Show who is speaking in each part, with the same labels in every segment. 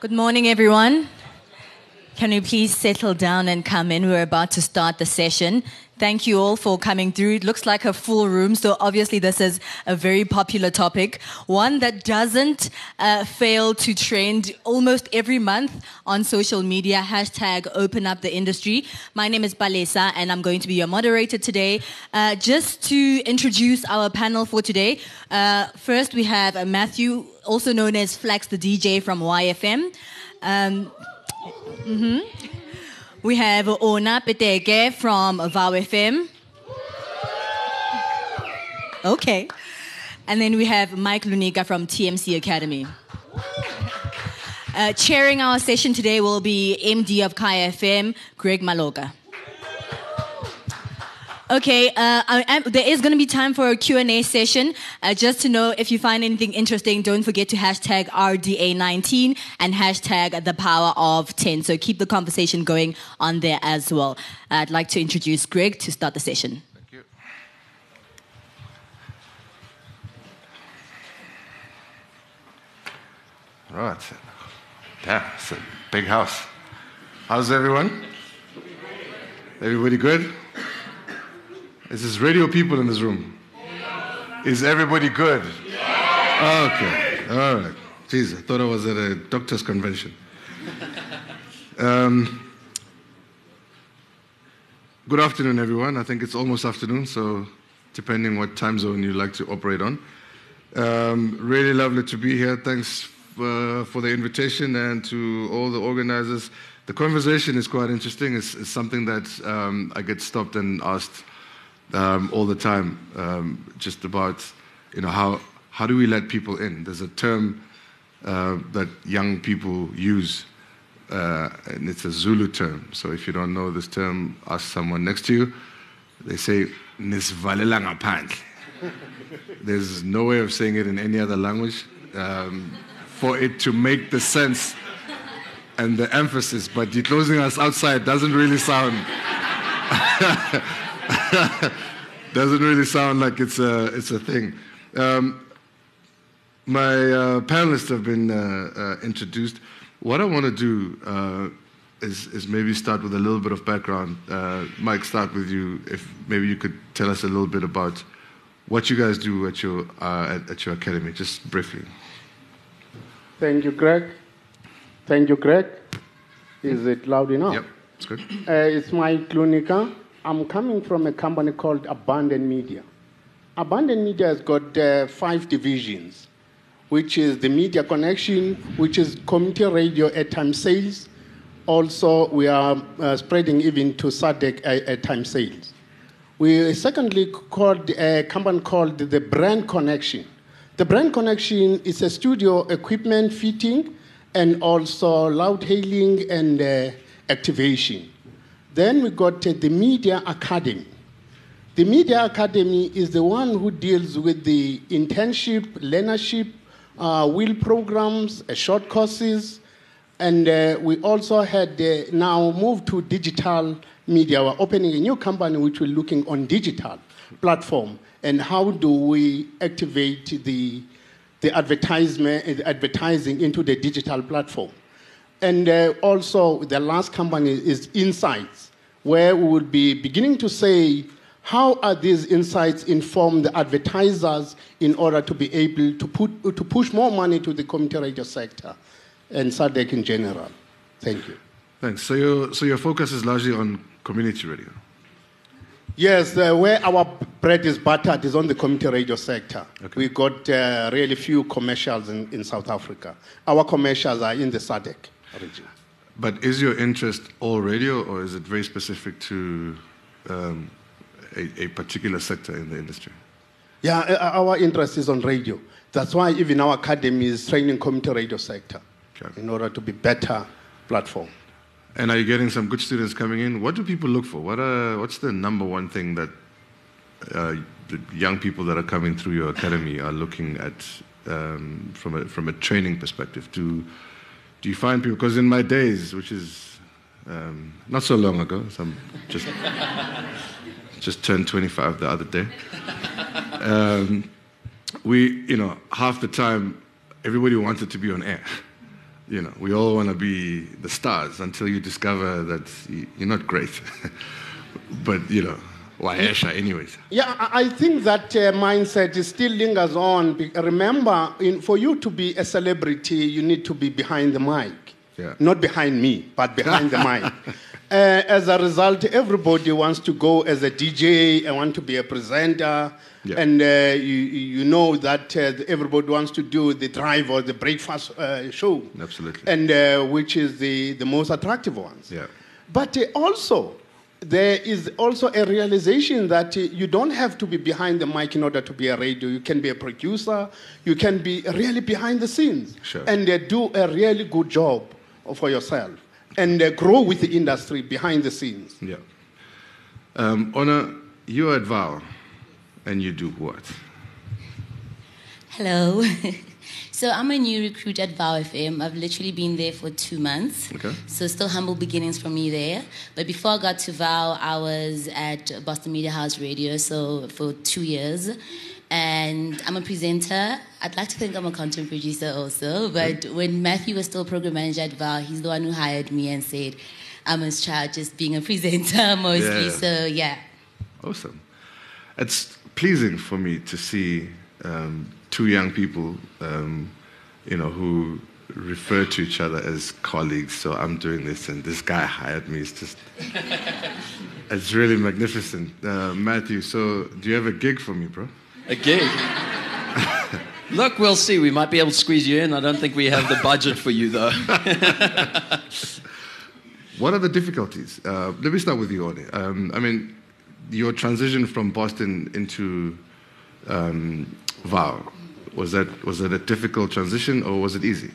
Speaker 1: Good morning, everyone. Can you please settle down and come in? We're about to start the session. Thank you all for coming through. It looks like a full room, so obviously this is a very popular topic, one that doesn't uh, fail to trend almost every month on social media. Hashtag open up the industry. My name is Balesa, and I'm going to be your moderator today. Uh, just to introduce our panel for today, uh, first we have Matthew, also known as Flex the DJ from YFM. Um, mm-hmm. We have Ona Peteke from Vow FM. Okay. And then we have Mike Lunika from TMC Academy. Uh, chairing our session today will be MD of Kaya FM, Greg Maloka. Okay, uh, I, there is going to be time for a Q&A session. Uh, just to know, if you find anything interesting, don't forget to hashtag RDA19 and hashtag the power of 10. So keep the conversation going on there as well. I'd like to introduce Greg to start the session.
Speaker 2: Thank you. Right. Yeah, it's a big house. How's everyone? Everybody good? Is this radio people in this room? Is everybody good? Okay. All right. Jeez, I thought I was at a doctor's convention. Um, good afternoon, everyone. I think it's almost afternoon, so depending what time zone you like to operate on. Um, really lovely to be here. Thanks uh, for the invitation and to all the organizers. The conversation is quite interesting. It's, it's something that um, I get stopped and asked um, all the time, um, just about you know how how do we let people in? There's a term uh, that young people use, uh, and it's a Zulu term. So if you don't know this term, ask someone next to you. They say. There's no way of saying it in any other language um, for it to make the sense and the emphasis. But closing us outside doesn't really sound. Doesn't really sound like it's a, it's a thing. Um, my uh, panelists have been uh, uh, introduced. What I want to do uh, is, is maybe start with a little bit of background. Uh, Mike, start with you. If maybe you could tell us a little bit about what you guys do at your, uh, at, at your academy, just briefly.
Speaker 3: Thank you, Greg. Thank you, Greg. Is it loud enough?
Speaker 2: Yep, it's good.
Speaker 3: Uh, it's Mike Lunika. I'm coming from a company called Abundant Media. Abundant Media has got uh, five divisions, which is the media connection, which is community radio airtime sales. Also, we are uh, spreading even to SADC airtime sales. We secondly called a company called the Brand Connection. The Brand Connection is a studio equipment fitting and also loud hailing and uh, activation. Then we got uh, the Media Academy. The Media Academy is the one who deals with the internship, learnership, uh, wheel programs, uh, short courses, and uh, we also had uh, now moved to digital media. We're opening a new company which we're looking on digital platform and how do we activate the, the advertisement, advertising into the digital platform. And uh, also, the last company is Insights, where we will be beginning to say how are these insights inform the advertisers in order to be able to, put, to push more money to the community radio sector and SADC in general. Thank you.
Speaker 2: Thanks. So your, so your focus is largely on community radio.
Speaker 3: Yes, uh, where our bread is buttered is on the community radio sector.
Speaker 2: Okay.
Speaker 3: We got uh, really few commercials in, in South Africa. Our commercials are in the SADC region.
Speaker 2: But is your interest all radio, or is it very specific to um, a, a particular sector in the industry?
Speaker 3: Yeah, uh, our interest is on radio. That's why even our academy is training community radio sector
Speaker 2: Okay.
Speaker 3: in order to be better platform.
Speaker 2: And are you getting some good students coming in? What do people look for? What are, what's the number one thing that uh, the young people that are coming through your academy are looking at um, from, a, from a training perspective? Do, do you find people, because in my days, which is um, not so long ago, so I'm just, just turned 25 the other day, um, we, you know, half the time, everybody wanted to be on air. you know, we all want to be the stars until you discover that you're not great. but, you know, Anyways.
Speaker 3: Yeah, I I think that uh, mindset is still lingers on. Be- Remember, in, for you to be a celebrity, you need to be behind the mic.
Speaker 2: Yeah.
Speaker 3: Not behind me, but behind the mic. Uh, as a result, everybody wants to go as a DJ and want to be a presenter.
Speaker 2: Yeah.
Speaker 3: And uh, you, you know that uh, everybody wants to do the drive or the breakfast uh, show.
Speaker 2: Absolutely.
Speaker 3: And uh, which is the, the most attractive ones.
Speaker 2: Yeah.
Speaker 3: But uh, also, there is also a realization that uh, you don't have to be behind the mic in order to be a radio. You can be a producer. You can be really behind the scenes
Speaker 2: Sure.
Speaker 3: and uh, do a really good job for yourself and uh, grow with the industry behind the scenes.
Speaker 2: Yeah. Um, Ona, you're at VOW, and you do what?
Speaker 4: Hello. so I'm a new recruit at Vow FM. I've literally been there for two months.
Speaker 2: Okay.
Speaker 4: So still humble beginnings for me there. But before I got to Vow, I was at Boston Media House Radio, so for two years. And I'm a presenter. I'd like to think I'm a content producer also. But when Matthew was still program manager at Vow, he's the one who hired me and said, I must try just being a presenter mostly.
Speaker 2: Yeah.
Speaker 4: So yeah.
Speaker 2: Awesome. It's pleasing for me to see um, two young people, um, you know, who refer to each other as colleagues. So I'm doing this, and this guy hired me. It's just, it's really magnificent. Uh, Matthew, so do you have a gig for me, bro?
Speaker 5: A gig. Look, we'll see. We might be able to squeeze you in. I don't think we have the budget for you, though.
Speaker 2: What are the difficulties? Uh, let me start with you, Ode. Um, I mean, your transition from Boston into um, VOW, was that, was that a difficult transition or was it easy?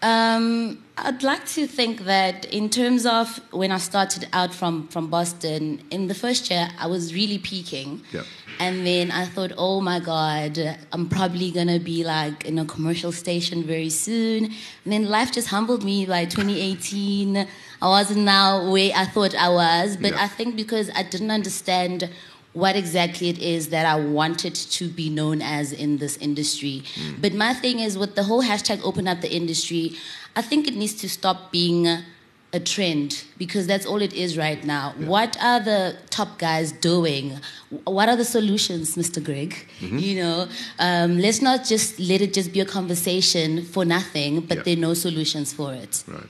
Speaker 4: Um, I'd like to think that in terms of when I started out from, from Boston, in the first year, I was really peaking.
Speaker 2: Yeah.
Speaker 4: And then I thought, oh my God, I'm probably going to be like in a commercial station very soon. And then life just humbled me by 2018. I wasn't now where I thought I was. But
Speaker 2: Yeah.
Speaker 4: I think because I didn't understand what exactly it is that I wanted to be known as in this industry. But my thing is with the whole hashtag open up the industry, I think it needs to stop being a trend because that's all it is right now. What are the top guys doing? What are the solutions, Mr. Greg? You know, um, let's not just let it just be a conversation for nothing, but
Speaker 2: Yeah.
Speaker 4: there are no solutions for it.
Speaker 2: Right.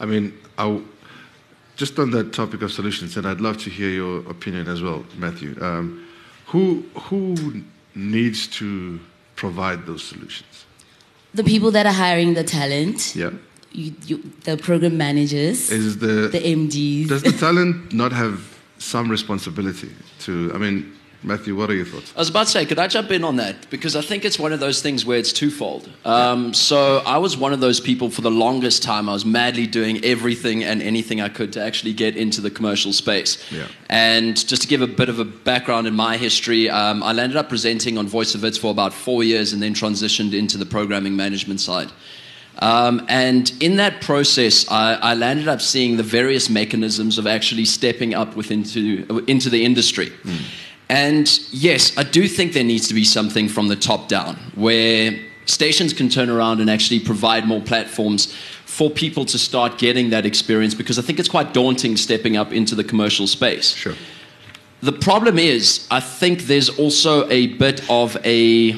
Speaker 2: I mean, I, just on that topic of solutions, and I'd love to hear your opinion as well, Matthew. Um, who, who needs to provide those solutions?
Speaker 4: The people that are hiring the talent,
Speaker 2: Yeah.
Speaker 4: you, you, the program managers,
Speaker 2: Is the,
Speaker 4: the MDs.
Speaker 2: does the talent not have some responsibility to, I mean, Matthew, what are your thoughts?
Speaker 5: I was about to say, could I jump in on that? Because I think it's one of those things where it's twofold. Um, so I was one of those people for the longest time. I was madly doing everything and anything I could to actually get into the commercial space.
Speaker 2: Yeah.
Speaker 5: And just to give a bit of a background in my history, um, I landed up presenting on Voice of Wits for about four years and then transitioned into the programming management side. Um, and in that process, I, I landed up seeing the various mechanisms of actually stepping up within to, into the industry. And yes, I do think there needs to be something from the top down where stations can turn around and actually provide more platforms for people to start getting that experience because I think it's quite daunting stepping up into the commercial space.
Speaker 2: Sure.
Speaker 5: The problem is, I think there's also a bit of a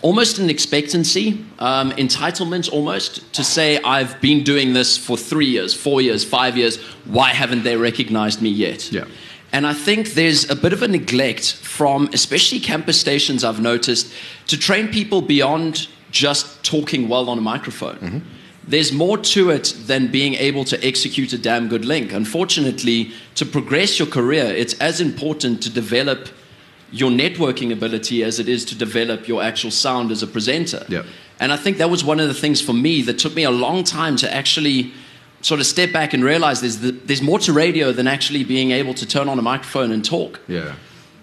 Speaker 5: almost an expectancy, um, entitlement almost, to say, I've been doing this for three years, four years, five years, why haven't they recognized me yet?
Speaker 2: Yeah.
Speaker 5: And I think there's a bit of a neglect from, especially campus stations, I've noticed, to train people beyond just talking well on a microphone. Mm-hmm. There's more to it than being able to execute a damn good link. Unfortunately, to progress your career, it's as important to develop your networking ability as it is to develop your actual sound as a presenter.
Speaker 2: Yeah.
Speaker 5: And I think that was one of the things for me that took me a long time to actually sort of step back and realize there's, the, there's more to radio than actually being able to turn on a microphone and talk.
Speaker 2: Yeah.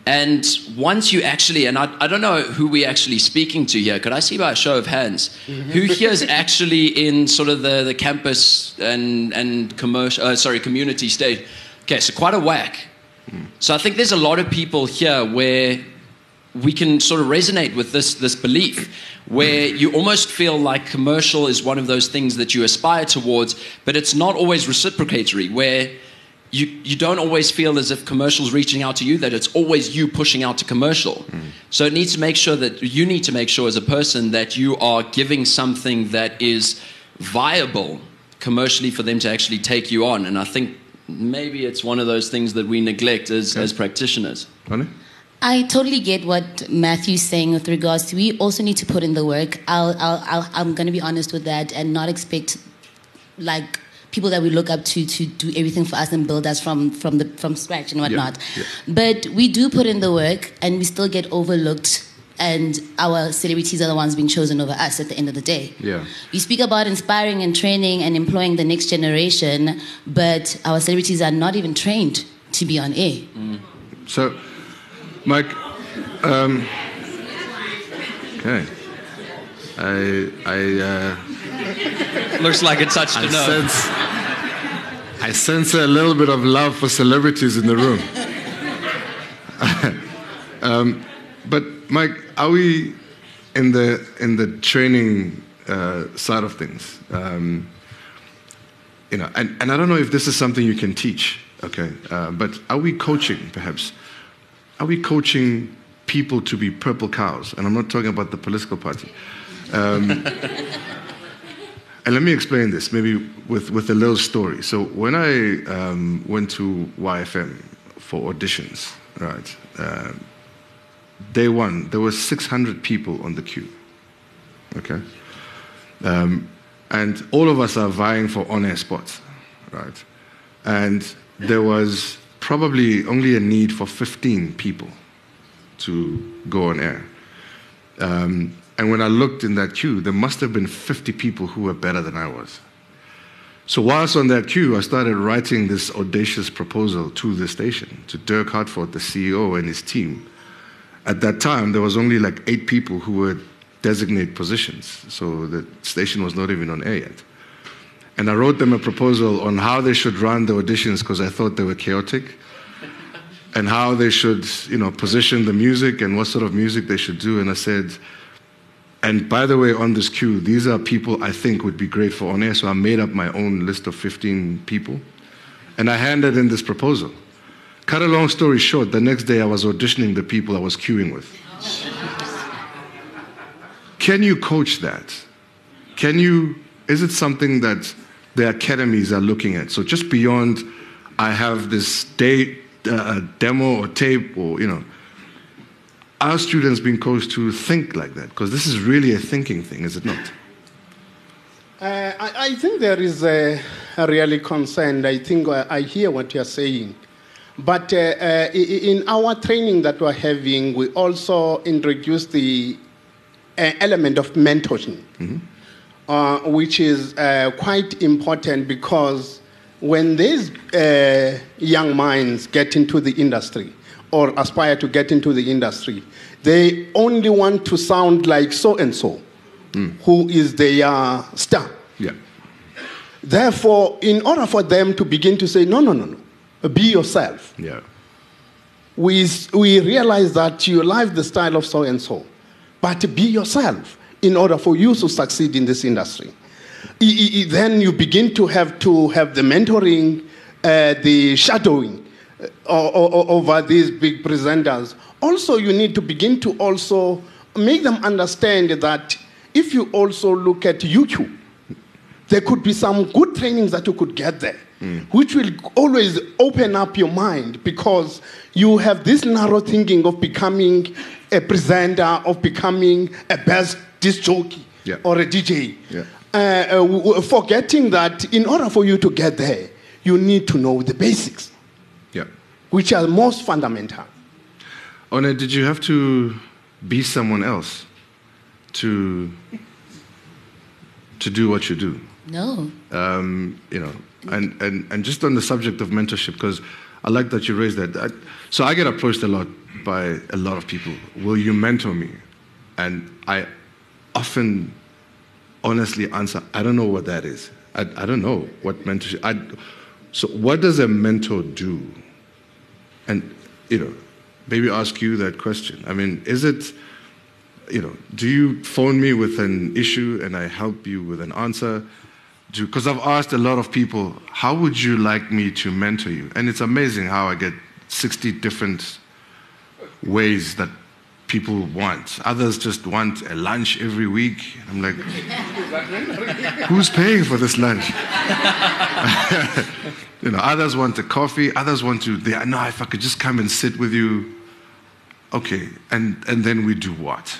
Speaker 5: And once you actually, and I, I don't know who we're actually speaking to here. Could I see by a show of hands? who here is actually in sort of the, the campus and, and commercial, uh, sorry, community stage? Okay, so quite a whack. So I think there's a lot of people here where we can sort of resonate with this this belief where you almost feel like commercial is one of those things that you aspire towards, but it's not always reciprocatory. Where you, you don't always feel as if commercial's reaching out to you, that it's always you pushing out to commercial. Mm. So it needs to make sure that you need to make sure as a person that you are giving something that is viable commercially for them to actually take you on. And I think maybe it's one of those things that we neglect as, okay. as practitioners.
Speaker 2: Honey?
Speaker 4: I totally get what Matthew's saying with regards to we also need to put in the work. I'll, I'll, I'll I'm going to be honest with that and not expect like people that we look up to to do everything for us and build us from from the from scratch and whatnot. Yeah, yeah. But we do put in the work and we still get overlooked and our celebrities are the ones being chosen over us at the end of the day.
Speaker 2: Yeah.
Speaker 4: You speak about inspiring and training and employing the next generation, but our celebrities are not even trained to be on air. Mm.
Speaker 2: So Mike, um, okay. I, I,
Speaker 5: uh, looks like a touch to
Speaker 2: I
Speaker 5: know.
Speaker 2: Sense, I sense a little bit of love for celebrities in the room. um, but Mike, are we in the in the training uh, side of things? Um, you know, and, and I don't know if this is something you can teach. Okay, uh, but are we coaching perhaps? Are we coaching people to be purple cows? And I'm not talking about the political party. Um, and let me explain this, maybe with, with a little story. So when I um, went to YFM for auditions, right, uh, day one, there were 600 people on the queue. Okay? Um, and all of us are vying for on-air spots, right? And there was probably only a need for 15 people to go on air. Um, and when I looked in that queue, there must have been 50 people who were better than I was. So whilst on that queue, I started writing this audacious proposal to the station, to Dirk Hartford, the CEO, and his team. At that time, there was only like eight people who were designated positions, so the station was not even on air yet. And I wrote them a proposal on how they should run the auditions because I thought they were chaotic. And how they should, you know, position the music and what sort of music they should do. And I said, and by the way, on this queue, these are people I think would be great for on air. So I made up my own list of 15 people. And I handed in this proposal. Cut a long story short, the next day I was auditioning the people I was queuing with. Can you coach that? Can you, is it something that the academies are looking at. So just beyond, I have this day, uh, demo or tape or, you know, our students being coached to think like that? Because this is really a thinking thing, is it not?
Speaker 3: Uh, I, I, think there is a, a really concern. I think I, I hear what you're saying. But uh, uh, in our training that we're having, we also introduce the uh, element of mentoring. Mm-hmm uh, which is uh, quite important because when these uh, young minds get into the industry or aspire to get into the industry, they only want to sound like so and so, who is their star.
Speaker 2: Yeah.
Speaker 3: Therefore, in order for them to begin to say, no, no, no, no, be yourself.
Speaker 2: Yeah.
Speaker 3: We, we realize that you like the style of so and so, but be yourself in order for you to succeed in this industry. then you begin to have to have the mentoring, uh, the shadowing uh, over these big presenters. Also, you need to begin to also make them understand that if you also look at YouTube, there could be some good trainings that you could get there, mm. which will always open up your mind because you have this narrow thinking of becoming a presenter, of becoming a best disc jockey
Speaker 2: yeah.
Speaker 3: or a DJ.
Speaker 2: Yeah.
Speaker 3: Uh, uh, forgetting that in order for you to get there, you need to know the basics,
Speaker 2: yeah.
Speaker 3: which are most fundamental.
Speaker 2: One, did you have to be someone else to to do what you do?
Speaker 4: No.
Speaker 2: Um, you know, and, and, and just on the subject of mentorship, because I like that you raised that. I, so I get approached a lot by a lot of people. Will you mentor me? And I often honestly answer, I don't know what that is. I, I don't know what mentorship. I, so what does a mentor do? And you know, maybe ask you that question. I mean, is it, you know, do you phone me with an issue and I help you with an answer? Because I've asked a lot of people, how would you like me to mentor you? And it's amazing how I get 60 different ways that people want. Others just want a lunch every week. I'm like, who's paying for this lunch? you know, others want a coffee. Others want to. They know if I could just come and sit with you. Okay, and and then we do what?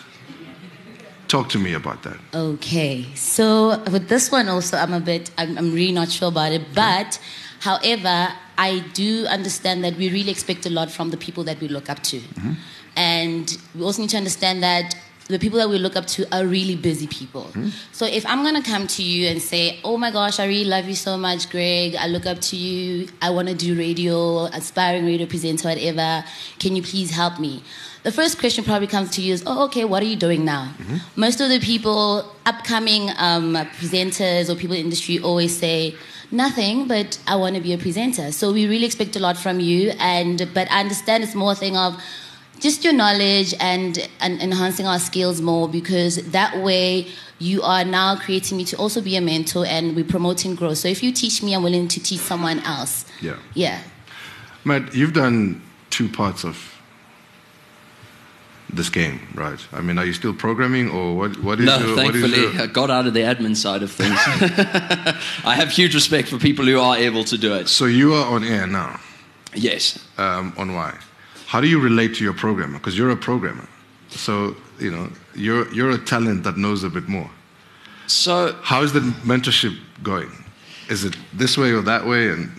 Speaker 2: Talk to me about that.
Speaker 4: Okay, so with this one also, I'm a bit. I'm, I'm really not sure about it, but. However, I do understand that we really expect a lot from the people that we look up to. Mm-hmm. And we also need to understand that the people that we look up to are really busy people. Mm-hmm. So if I'm gonna come to you and say, "Oh my gosh, I really love you so much, Greg. I look up to you. I want to do radio, aspiring radio presenter, whatever. Can you please help me?" The first question probably comes to you is, "Oh, okay. What are you doing now?" Mm-hmm. Most of the people, upcoming um, presenters or people in the industry, always say. Nothing, but I want to be a presenter. So we really expect a lot from you, and but I understand it's more a thing of just your knowledge and, and enhancing our skills more because that way you are now creating me to also be a mentor and we're promoting growth. So if you teach me, I'm willing to teach someone else.
Speaker 2: Yeah.
Speaker 4: Yeah.
Speaker 2: Matt, you've done two parts of this game, right? I mean, are you still programming, or what? What is
Speaker 5: no,
Speaker 2: your,
Speaker 5: thankfully,
Speaker 2: your...
Speaker 5: I got out of the admin side of things. I have huge respect for people who are able to do it.
Speaker 2: So you are on air now.
Speaker 5: Yes.
Speaker 2: Um, on why? How do you relate to your programmer? Because you're a programmer. So, you know, you're, you're a talent that knows a bit more.
Speaker 5: So,
Speaker 2: how is the mentorship going? Is it this way or that way? And,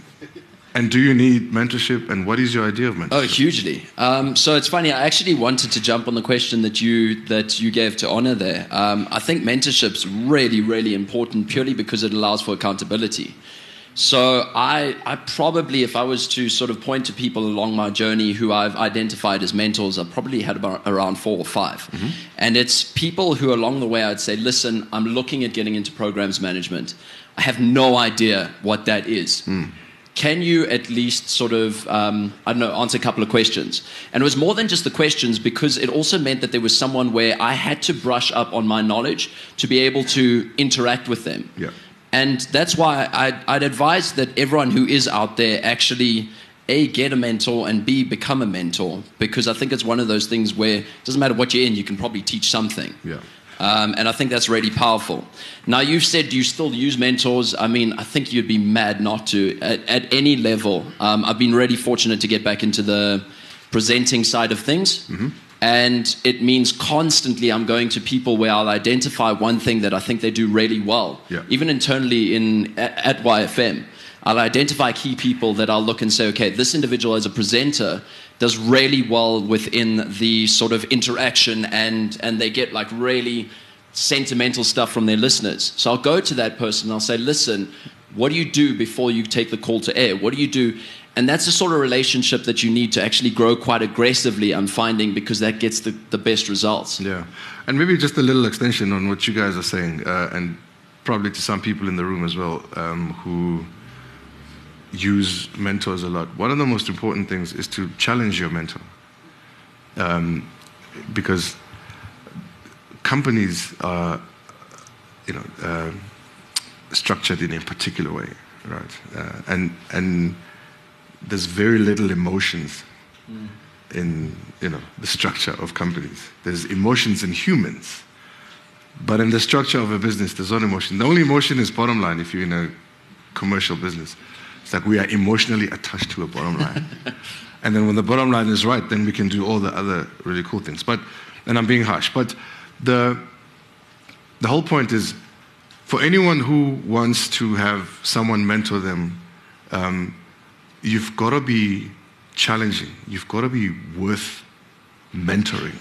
Speaker 2: and do you need mentorship? And what is your idea of mentorship?
Speaker 5: Oh, hugely. Um, so it's funny. I actually wanted to jump on the question that you that you gave to Ona there. Um, I think mentorship's really, really important purely because it allows for accountability. So I, I probably, if I was to sort of point to people along my journey who I've identified as mentors, I probably had about around four or 5 mm-hmm. And it's people who along the way I'd say, listen, I'm looking at getting into programs management. I have no idea what that is. Mm. Can you at least sort of, um, I don't know, answer a couple of questions? And it was more than just the questions because it also meant that there was someone where I had to brush up on my knowledge to be able to interact with them.
Speaker 2: Yeah.
Speaker 5: And that's why I'd, I'd advise that everyone who is out there actually a get a mentor and b become a mentor. Because i think it's one of those things where it doesn't matter what you're in you can probably teach something.
Speaker 2: Yeah.
Speaker 5: Um, and i think that's really powerful. Now you've said you still use mentors. I mean i think you'd be mad not to. At, at any level um, i've been really fortunate to get back into the presenting side of things. Mm-hmm. And it means constantly I'm going to people where I'll identify one thing that I think they do really well.
Speaker 2: Yeah.
Speaker 5: Even internally in, at, at YFM, I'll identify key people that I'll look and say, okay, this individual as a presenter does really well within the sort of interaction and, and they get like really sentimental stuff from their listeners. So I'll go to that person and I'll say, listen, what do you do before you take the call to air? What do you do? And that's the sort of relationship that you need to actually grow quite aggressively, I'm finding, because that gets the, the best results.
Speaker 2: Yeah. And maybe just a little extension on what you guys are saying, uh, and probably to some people in the room as well um, who use mentors a lot. One of the most important things is to challenge your mentor. Um, because companies are, you know, uh, structured in a particular way, right? Uh, and, and there's very little emotions mm. in you know the structure of companies. There's emotions in humans, but in the structure of a business, there's not emotion. The only emotion is bottom line. If you're in a commercial business, it's like we are emotionally attached to a bottom line, and then when the bottom line is right, then we can do all the other really cool things. But and I'm being harsh, but the the whole point is for anyone who wants to have someone mentor them. Um, you've got to be challenging. You've got to be worth mentoring,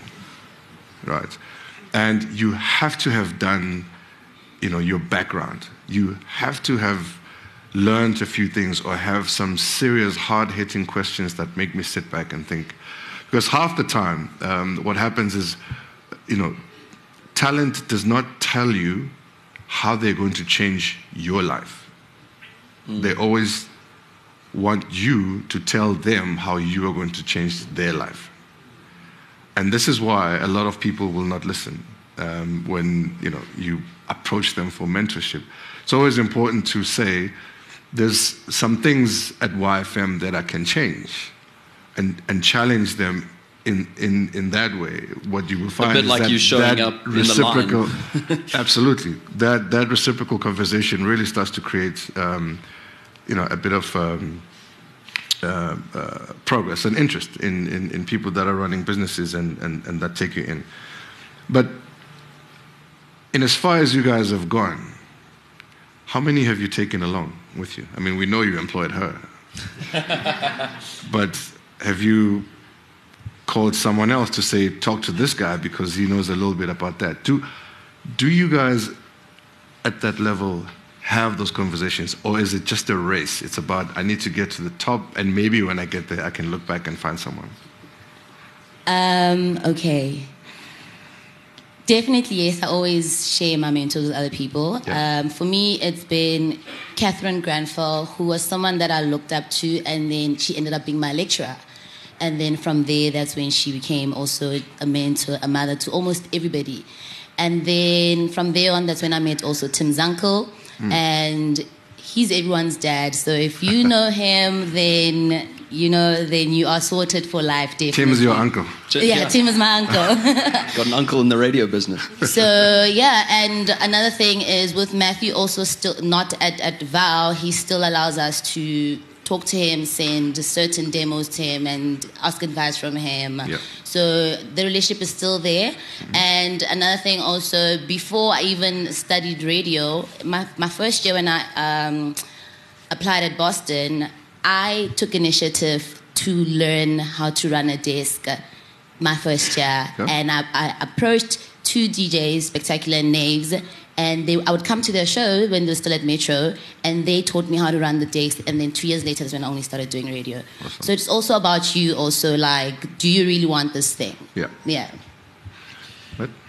Speaker 2: right? And you have to have done, you know, your background. You have to have learned a few things or have some serious, hard-hitting questions that make me sit back and think. Because half the time, um, what happens is, you know, talent does not tell you how they're going to change your life. Mm. They always want you to tell them how you are going to change their life. and this is why a lot of people will not listen um, when you know you approach them for mentorship. It's always important to say there's some things at YFM that I can change and, and challenge them in, in, in that way. What you will find
Speaker 5: a bit
Speaker 2: is
Speaker 5: like
Speaker 2: that,
Speaker 5: you showing
Speaker 2: that
Speaker 5: up
Speaker 2: reciprocal,
Speaker 5: in the line.
Speaker 2: absolutely. That, that reciprocal conversation really starts to create um, you know, a bit of um, uh, uh, progress and interest in, in, in, people that are running businesses and, and, and that take you in. But in as far as you guys have gone, how many have you taken along with you? I mean, we know you employed her. but have you called someone else to say, talk to this guy because he knows a little bit about that? Do, do you guys at that level have those conversations? Or is it just a race? It's about, I need to get to the top, and maybe when I get there, I can look back and find someone?
Speaker 4: Um, okay. Definitely, yes. I always share my mentors with other people. Yeah. Um, for me, it's been Catherine Granfell, who was someone that I looked up to, and then she ended up being my lecturer. And then from there, that's when she became also a mentor, a mother to almost everybody. And then from there on, that's when I met also Tim Zunckel. Mm. And he's everyone's dad. So if you know him, then you know, then you are sorted for life. Definitely.
Speaker 2: Tim is your uncle.
Speaker 4: Yeah, yeah. Tim is my uncle.
Speaker 5: Got an uncle in the radio business.
Speaker 4: so yeah, and another thing is with Matthew also still not at at Vow, he still allows us to talk to him, send certain demos to him, and ask advice from him. So the relationship is still there. Mm-hmm. And another thing also, before I even studied radio, my my first year when I um, applied at Boston. I took initiative to learn how to run a desk my first year, and I, I, approached two DJs, Spectacular Naves, and they, I would come to their show when they were still at Metro, and they taught me how to run the desk. And then two years later is when I only started doing radio. Awesome. So it's also about you. Also, like, do you really want this thing?
Speaker 2: Yeah.
Speaker 4: Yeah.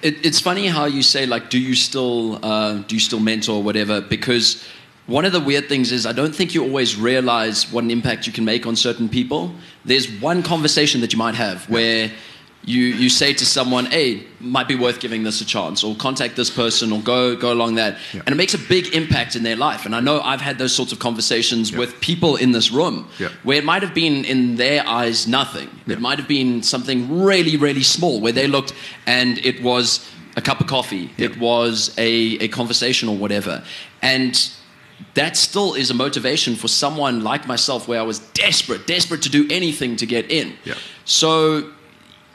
Speaker 5: It, it's funny how you say like, do you still uh, do you still mentor or whatever? Because one of the weird things is I don't think you always realize what an impact you can make on certain people. There's one conversation that you might have where you, you say to someone, hey, might be worth giving this a chance, or contact this person, or go, go along that. Yeah. And it makes a big impact in their life. And I know I've had those sorts of conversations yeah. with people in this room yeah. where it might have been, in their eyes, nothing. It might have been something really, really small where they looked and it was a cup of coffee, it was a, a conversation or whatever. And that still is a motivation for someone like myself where I was desperate, desperate to do anything to get in. So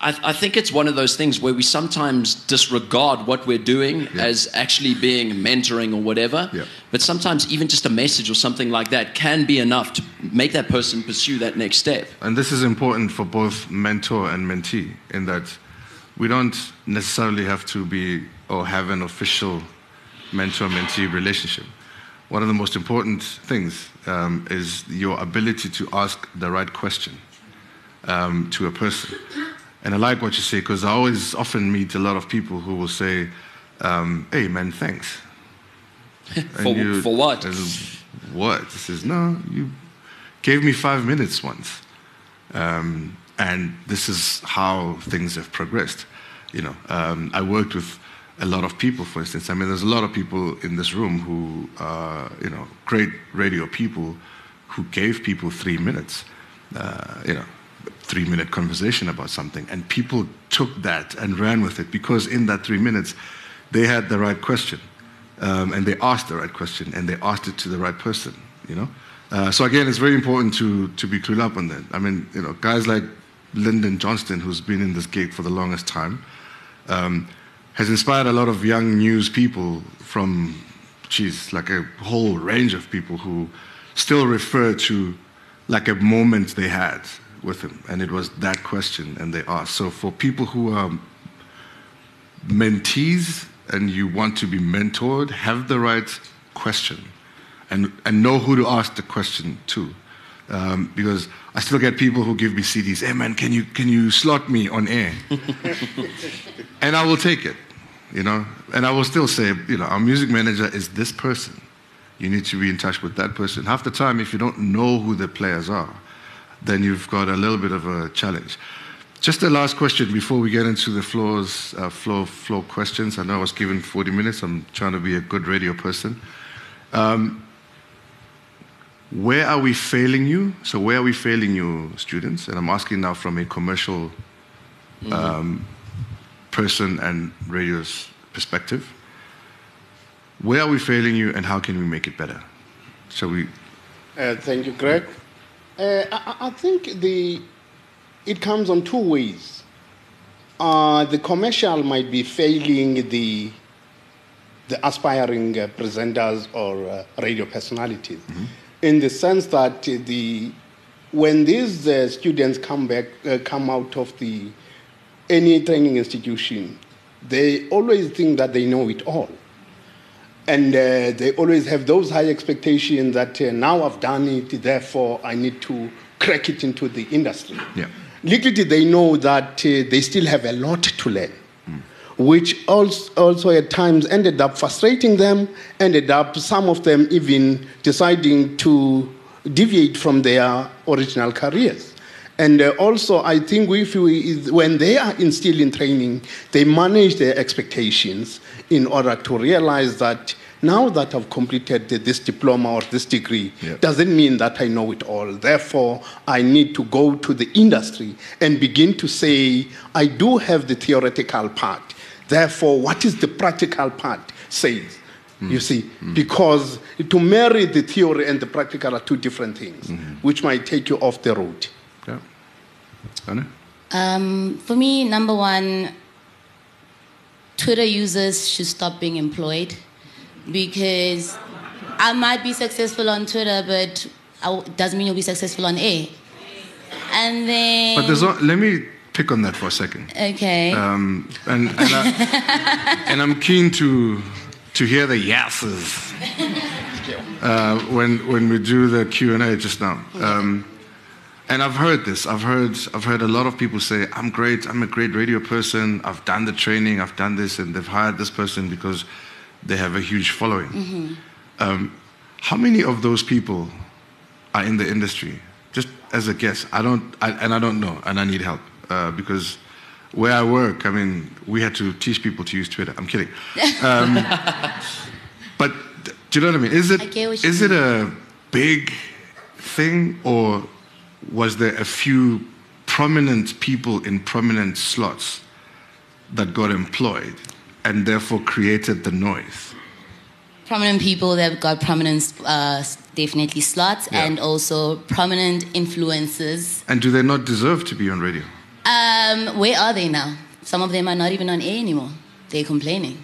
Speaker 5: I, I, think it's one of those things where we sometimes disregard what we're doing yeah. as actually being mentoring or whatever.
Speaker 2: Yeah.
Speaker 5: But sometimes even just a message or something like that can be enough to make that person pursue that next step.
Speaker 2: And this is important for both mentor and mentee in that we don't necessarily have to be or have an official mentor mentee relationship one of the most important things um, is your ability to ask the right question um, to a person. And I like what you say because I always often meet a lot of people who will say, um, "Hey, man, thanks."
Speaker 5: for, you, for what?
Speaker 2: what? He says, "No, you gave me five minutes once, um, and this is how things have progressed." You know, um, I worked with a lot of people, for instance. I mean, there's a lot of people in this room who are, you know, great radio people who gave people three minutes, uh, you know, three minute conversation about something. And people took that and ran with it because in that three minutes, they had the right question. Um, and they asked the right question and they asked it to the right person, you know? Uh, so again, it's very important to, to be clued up on that. I mean, you know, guys like Lyndon Johnston, who's been in this gig for the longest time, um, has inspired a lot of young news people from, geez, like a whole range of people who still refer to like a moment they had with him. And it was that question and they asked. So for people who are mentees and you want to be mentored, have the right question and, and know who to ask the question to. Um, because I still get people who give me CDs. Hey man, can you can you slot me on air? and I will take it, you know. And I will still say, you know, our music manager is this person. You need to be in touch with that person. Half the time, if you don't know who the players are, then you've got a little bit of a challenge. just a last question before we get into the floors, uh, floor, floor questions. I know I was given 40 minutes. I'm trying to be a good radio person. Um, where are we failing you? So, where are we failing you, students? And I'm asking now from a commercial um, person and radio's perspective. Where are we failing you, and how can we make it better? Shall we?
Speaker 3: Uh, thank you, Greg. Uh, I, I, think the it comes on two ways. Uh, the commercial might be failing the the aspiring uh, presenters or uh, radio personalities. Mm-hmm in the sense that the when these uh, students come back, uh, come out of the any training institution, they always think that they know it all, and uh, they always have those high expectations that uh, now I've done it, therefore I need to crack it into the industry.
Speaker 2: Yeah.
Speaker 3: Little did they know that uh, they still have a lot to learn which also at times ended up frustrating them, ended up some of them even deciding to deviate from their original careers. And uh, also, I think if we, when they are instilled in training, they manage their expectations in order to realize that now that I've completed this diploma or this degree, yep. doesn't mean that I know it all. Therefore, I need to go to the industry and begin to say, I do have the theoretical part. Therefore, what is the practical part says? Mm. You see, mm. because to marry the theory and the practical are two different things, mm-hmm. which might take you off the road.
Speaker 2: Anna?
Speaker 4: Um, for me, number one, Twitter users should stop being employed because I might be successful on Twitter, but it doesn't mean you'll be successful on A. And then.
Speaker 2: But there's, let me pick on that for a second.
Speaker 4: Okay.
Speaker 2: Um, and and, I, and I'm keen to to hear the yeses uh, when when we do the Q and A just now. Um, and I've heard this. I've heard I've heard a lot of people say, "I'm great. I'm a great radio person. I've done the training. I've done this, and they've hired this person because they have a huge following." Mm-hmm. Um, how many of those people are in the industry? Just as a guess, I don't, I, and I don't know, and I need help uh, because where I work, I mean, we had to teach people to use Twitter. I'm kidding. Um, but do you know what I mean? Is it is it a big thing, or was there a few prominent people in prominent slots that got employed and therefore created the noise?
Speaker 4: Prominent people that got prominent, uh, definitely slots, yeah. and also prominent influences.
Speaker 2: And do they not deserve to be on radio?
Speaker 4: Um, where are they now? Some of them are not even on air anymore. They're complaining.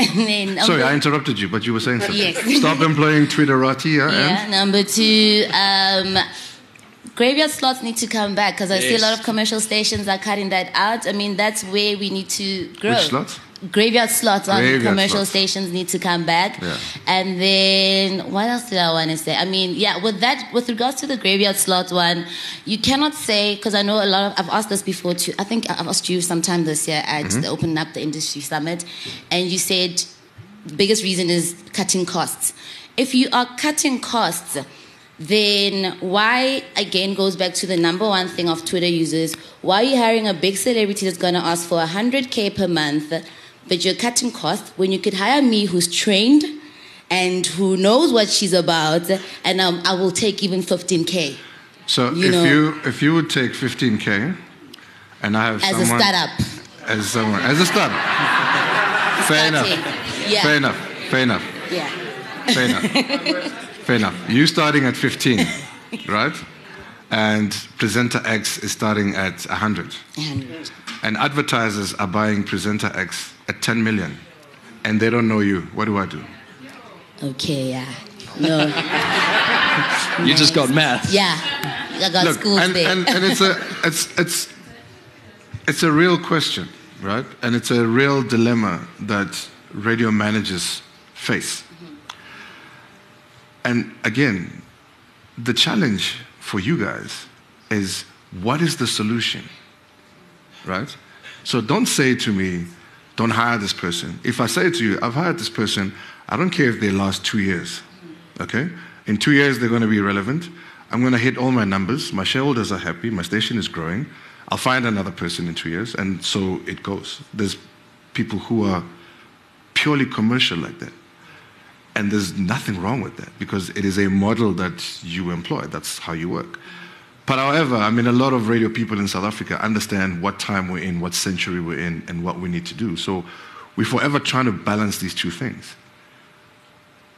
Speaker 2: Okay.
Speaker 4: And then,
Speaker 2: Sorry, I interrupted you, but you were saying something. Yes. Stop employing Twitterati, yeah?
Speaker 4: Yeah,
Speaker 2: and?
Speaker 4: number two, um, graveyard slots need to come back because I yes. see a lot of commercial stations are cutting that out. I mean, that's where we need to grow.
Speaker 2: Which slots?
Speaker 4: Graveyard slots on graveyard commercial slots. stations need to come back. Yeah. And then what else did I want to say? I mean, yeah, with that, with regards to the graveyard slot one, you cannot say because I know a lot of I've asked this before too. I think I've asked you sometime this year at mm-hmm. the Open Up the Industry Summit, and you said the biggest reason is cutting costs. If you are cutting costs then why again goes back to the number one thing of Twitter users? Why are you hiring a big celebrity that's going to ask for 100k per month but you're cutting costs when you could hire me who's trained and who knows what she's about, and um, I will take even 15k.
Speaker 2: So you if know, you if you would take 15k, and I have
Speaker 4: as
Speaker 2: someone,
Speaker 4: a startup,
Speaker 2: as someone as a startup, fair enough, yeah. fair enough, fair enough,
Speaker 4: yeah,
Speaker 2: fair enough, fair enough. You starting at 15, right? And presenter X is starting at 100. 100. And advertisers are buying presenter X at 10 million and they don't know you, what do I do?
Speaker 4: Okay, yeah. No.
Speaker 5: you just got math.
Speaker 4: Yeah. I got
Speaker 2: Look,
Speaker 4: schools
Speaker 2: and. And, and it's, a, it's, it's, it's a real question, right? And it's a real dilemma that radio managers face. And again, the challenge for you guys is what is the solution? Right? So don't say to me, don't hire this person. If I say to you, I've hired this person, I don't care if they last two years. Okay? In two years, they're going to be relevant. I'm going to hit all my numbers. My shareholders are happy. My station is growing. I'll find another person in two years. And so it goes. There's people who are purely commercial like that. And there's nothing wrong with that because it is a model that you employ. That's how you work. But however, I mean, a lot of radio people in South Africa understand what time we're in, what century we're in, and what we need to do. So we're forever trying to balance these two things.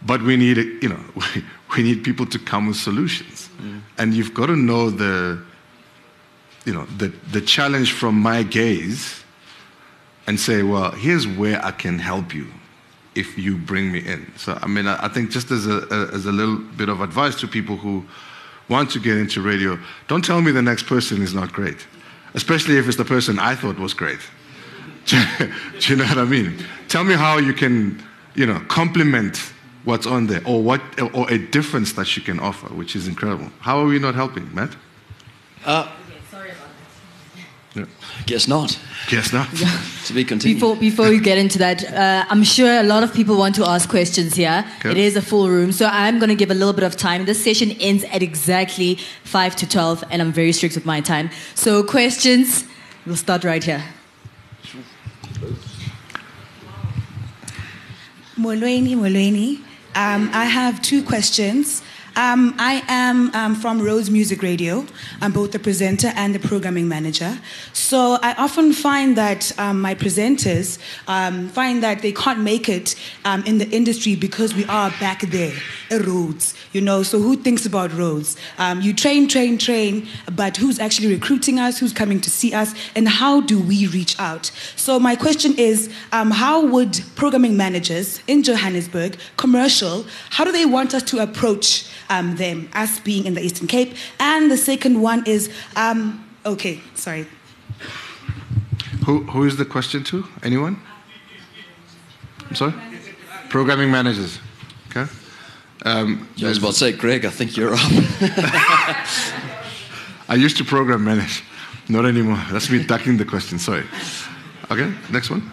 Speaker 2: But we need, you know, we need people to come with solutions. Mm. And you've got to know the, you know, the, the challenge from my gaze and say, well, here's where I can help you if you bring me in. So, I mean, I, I think just as a, as a little bit of advice to people who want to get into radio, don't tell me the next person is not great, especially if it's the person I thought was great. Do you know what I mean? Tell me how you can, you know, complement what's on there or what or a difference that you can offer, which is incredible. How are we not helping, Matt?
Speaker 5: Uh, yeah. Guess not.
Speaker 2: Guess not.
Speaker 5: to be continued.
Speaker 1: Before, before we get into that, uh, I'm sure a lot of people want to ask questions here. Okay. It is a full room, so I'm going to give a little bit of time. This session ends at exactly 5 to 12, and I'm very strict with my time. So, questions, we'll start right here.
Speaker 6: Molweni, Molweni. Um, I have two questions. Um, I am um, from Rhodes Music Radio. I'm both the presenter and the programming manager. So I often find that um, my presenters um, find that they can't make it um, in the industry because we are back there Rhodes. You know, so who thinks about Rhodes? Um, you train, train, train, but who's actually recruiting us? Who's coming to see us? And how do we reach out? So my question is, how would programming managers in Johannesburg, commercial, how do they want us to approach? um, them, us being in the Eastern Cape. And the second one is, um, okay, sorry.
Speaker 2: Who, who is the question to? Anyone? I'm sorry? Programming managers. Okay.
Speaker 5: Um, I was about to say, Greg, I think you're up.
Speaker 2: I used to program manage, not anymore. That's me ducking the question. Sorry. Okay, next one.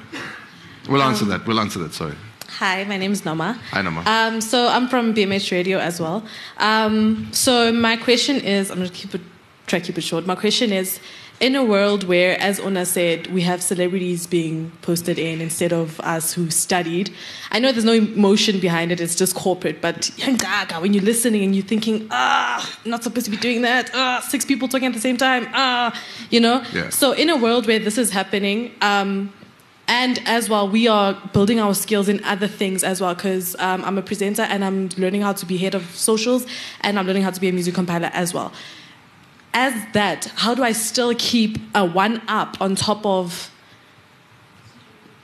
Speaker 2: We'll answer um, that. We'll answer that. Sorry.
Speaker 7: Hi, my name is Noma.
Speaker 2: Hi, Noma.
Speaker 7: Um, so I'm from BMH Radio as well. Um, so my question is, I'm going to keep it, try to keep it short. My question is, in a world where, as Ona said, we have celebrities being posted in instead of us who studied, I know there's no emotion behind it, it's just corporate, but when you're listening and you're thinking, ah, not supposed to be doing that, ah, six people talking at the same time, ah, you know?
Speaker 2: Yeah.
Speaker 7: So in a world where this is happening, um, and as well, we are building our skills in other things as well, because um, I'm a presenter and I'm learning how to be head of socials and I'm learning how to be a music compiler as well. As that, how do I still keep a one up on top of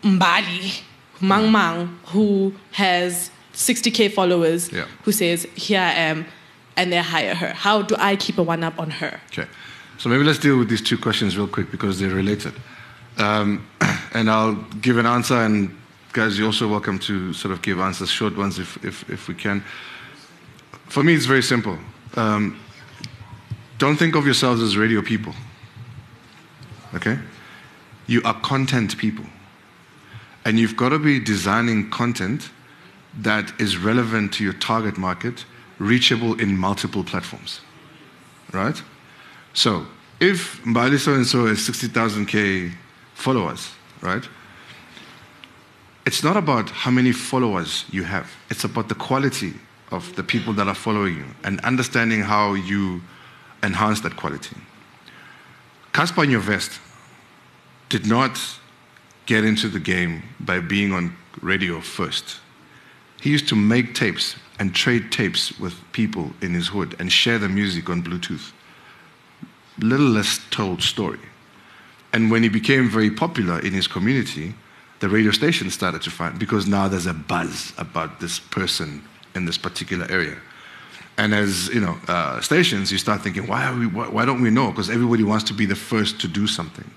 Speaker 7: Mbali, Mang Mang, who has 60k followers,
Speaker 2: yeah.
Speaker 7: who says, Here I am, and they hire her? How do I keep a one up on her?
Speaker 2: Okay. So maybe let's deal with these two questions real quick because they're related. Um, and I'll give an answer, and guys, you're also welcome to sort of give answers, short ones if, if, if we can. For me, it's very simple. Um, don't think of yourselves as radio people. Okay? You are content people. And you've got to be designing content that is relevant to your target market, reachable in multiple platforms. Right? So, if Mbali so and so has 60,000K followers, right? It's not about how many followers you have, it's about the quality of the people that are following you and understanding how you enhance that quality. Cassper Nyovest did not get into the game by being on radio first. He used to make tapes and trade tapes with people in his hood and share the music on Bluetooth. Little less told story. And when he became very popular in his community, the radio station started to find because now there's a buzz about this person in this particular area. And as you know, uh, stations, you start thinking, why, we, why, why, don't we know? Because everybody wants to be the first to do something.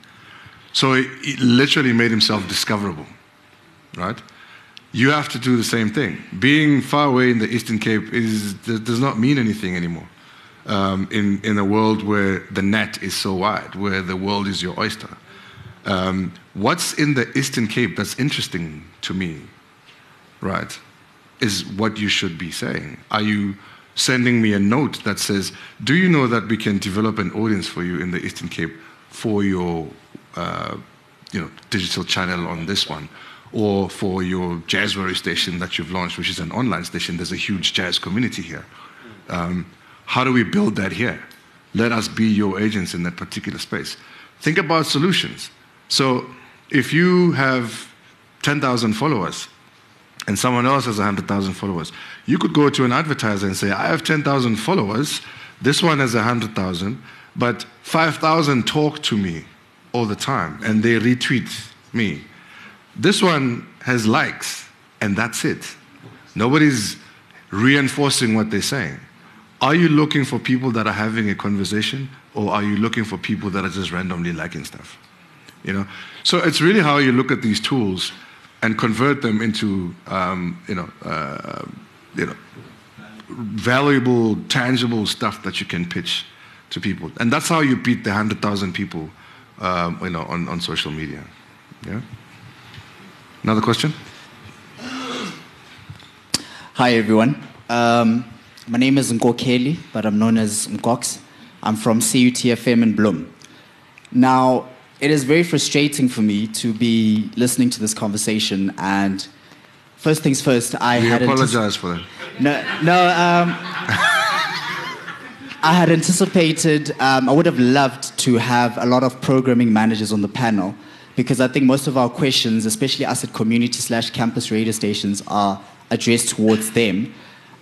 Speaker 2: So he, he literally made himself discoverable, right? You have to do the same thing. Being far away in the Eastern Cape is, does not mean anything anymore um, in, in a world where the net is so wide, where the world is your oyster. Um, what's in the Eastern Cape that's interesting to me, right, is what you should be saying. Are you sending me a note that says, Do you know that we can develop an audience for you in the Eastern Cape for your uh, you know, digital channel on this one? Or for your Jazzworry station that you've launched, which is an online station, there's a huge jazz community here. Um, how do we build that here? Let us be your agents in that particular space. Think about solutions. So if you have 10,000 followers and someone else has 100,000 followers, you could go to an advertiser and say, I have 10,000 followers, this one has 100,000, but 5,000 talk to me all the time and they retweet me. This one has likes and that's it. Nobody's reinforcing what they're saying. Are you looking for people that are having a conversation or are you looking for people that are just randomly liking stuff? You know, so it's really how you look at these tools and convert them into, um, you know, uh, you know, valuable, tangible stuff that you can pitch to people, and that's how you beat the hundred thousand people, um, you know, on, on social media. Yeah. Another question.
Speaker 8: Hi everyone. Um, my name is Nkokeli, but I'm known as Mkox. I'm from CUTFM in Bloem. Now, it is very frustrating for me to be listening to this conversation and first things first i
Speaker 2: we
Speaker 8: had
Speaker 2: apologize for that
Speaker 8: no no um, i had anticipated um, i would have loved to have a lot of programming managers on the panel because i think most of our questions especially us at community slash campus radio stations are addressed towards them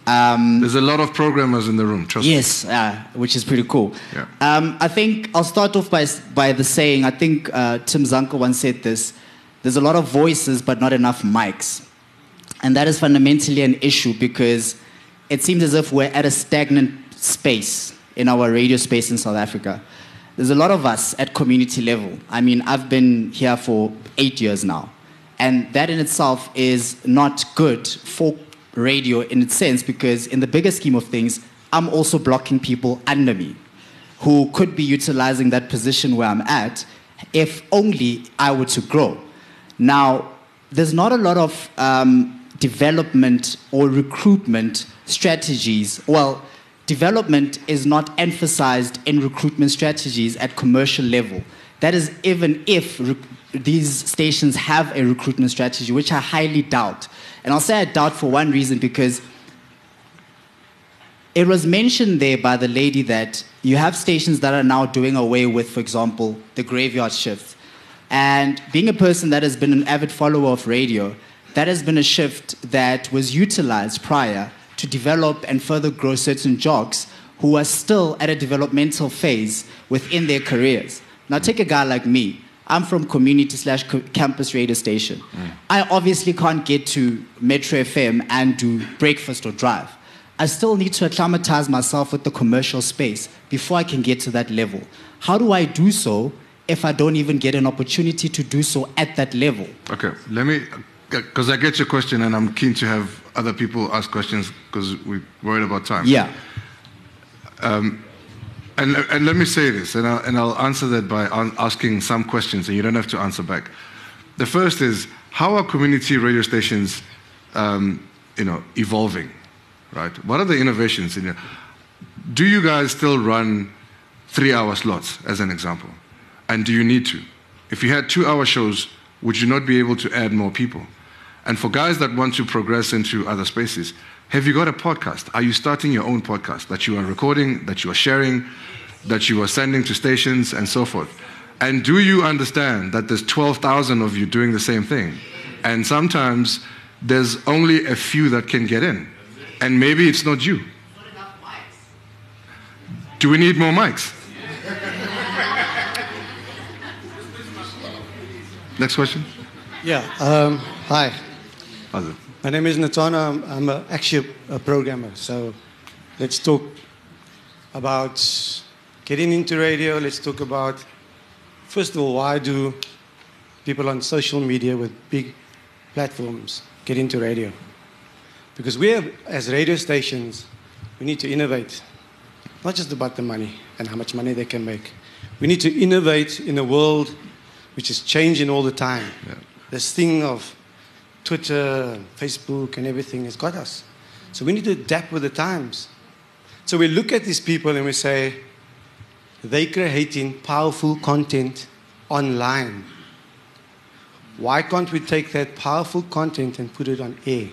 Speaker 8: um,
Speaker 2: There's a lot of programmers in the room, trust
Speaker 8: yes, uh, which is pretty cool.
Speaker 2: Yeah.
Speaker 8: Um, I think I'll start off by, by the saying, I think uh, Tim Zunckel once said this there's a lot of voices, but not enough mics. And that is fundamentally an issue because it seems as if we're at a stagnant space in our radio space in South Africa. There's a lot of us at community level. I mean, I've been here for eight years now. And that in itself is not good for radio in its sense because, in the bigger scheme of things, I'm also blocking people under me who could be utilizing that position where I'm at if only I were to grow. Now, there's not a lot of um, development or recruitment strategies. Well, development is not emphasized in recruitment strategies at commercial level. That is, even if these stations have a recruitment strategy, which I highly doubt. And I'll say I doubt for one reason because it was mentioned there by the lady that you have stations that are now doing away with, for example, the graveyard shift. And being a person that has been an avid follower of radio, that has been a shift that was utilized prior to develop and further grow certain jocks who are still at a developmental phase within their careers. Now, take a guy like me. I'm from community slash campus radio station. Mm. I obviously can't get to Metro FM and do breakfast or drive. I still need to acclimatize myself with the commercial space before I can get to that level. How do I do so if I don't even get an opportunity to do so at that level?
Speaker 2: Okay, let me, because I get your question and I'm keen to have other people ask questions because we're worried about time.
Speaker 8: Yeah.
Speaker 2: And, and let me say this, and I'll, and I'll answer that by asking some questions, and you don't have to answer back. The first is, how are community radio stations, um, you know, evolving, right? What are the innovations in here? Do you guys still run three-hour slots, as an example? And do you need to? If you had two-hour shows, would you not be able to add more people? And for guys that want to progress into other spaces, have you got a podcast? Are you starting your own podcast that you are recording, that you are sharing, that you are sending to stations, and so forth? And do you understand that there's 12,000 of you doing the same thing? And sometimes there's only a few that can get in. And maybe it's not you. Do we need more mics? Next question.
Speaker 9: Yeah. Um, hi. My name is Natana. I'm, I'm a, actually a programmer. So let's talk about getting into radio. Let's talk about, first of all, why do people on social media with big platforms get into radio? Because we have, as radio stations, we need to innovate. Not just about the money and how much money they can make. We need to innovate in a world which is changing all the time. This thing of Twitter, Facebook, and everything has got us. So we need to adapt with the times. So we look at these people and we say, they're creating powerful content online. Why can't we take that powerful content and put it on air?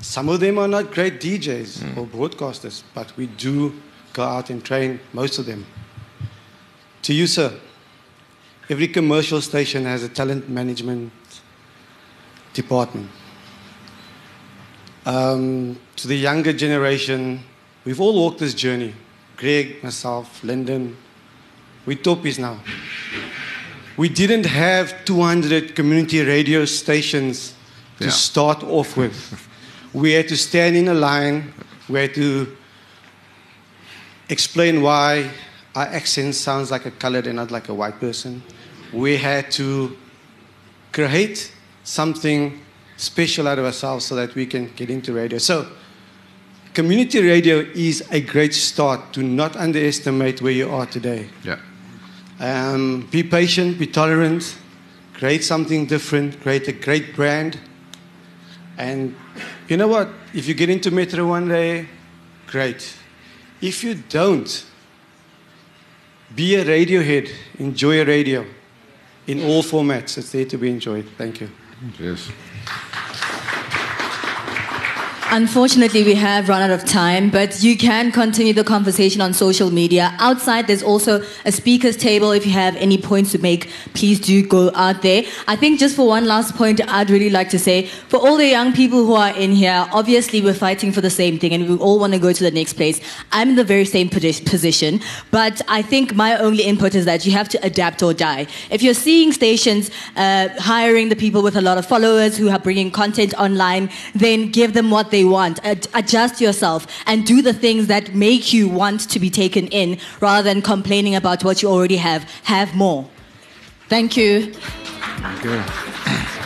Speaker 9: Some of them are not great DJs mm. or broadcasters, but we do go out and train most of them. To you, sir, every commercial station has a talent management department. Um, to the younger generation, we've all walked this journey. Greg, myself, Lyndon, we're toppies now. We didn't have 200 community radio stations to yeah. start off with. we had to stand in a line, we had to explain why our accent sounds like a colored and not like a white person. We had to create something special out of ourselves so that we can get into radio. So, community radio is a great start. Do not underestimate where you are today.
Speaker 2: Yeah.
Speaker 9: Um, be patient, be tolerant, create something different, create a great brand. And you know what? If you get into Metro one day, great. If you don't, be a radiohead, enjoy radio in all formats. It's there to be enjoyed. Thank you.
Speaker 2: Yes.
Speaker 1: Unfortunately, we have run out of time, but you can continue the conversation on social media. Outside, there's also a speaker's table. If you have any points to make, please do go out there. I think just for one last point, I'd really like to say for all the young people who are in here, obviously we're fighting for the same thing and we all want to go to the next place. I'm in the very same position, but I think my only input is that you have to adapt or die. If you're seeing stations uh, hiring the people with a lot of followers who are bringing content online, then give them what they want. Ad- adjust yourself and do the things that make you want to be taken in rather than complaining about what you already have. Have more. Thank you.
Speaker 2: Okay.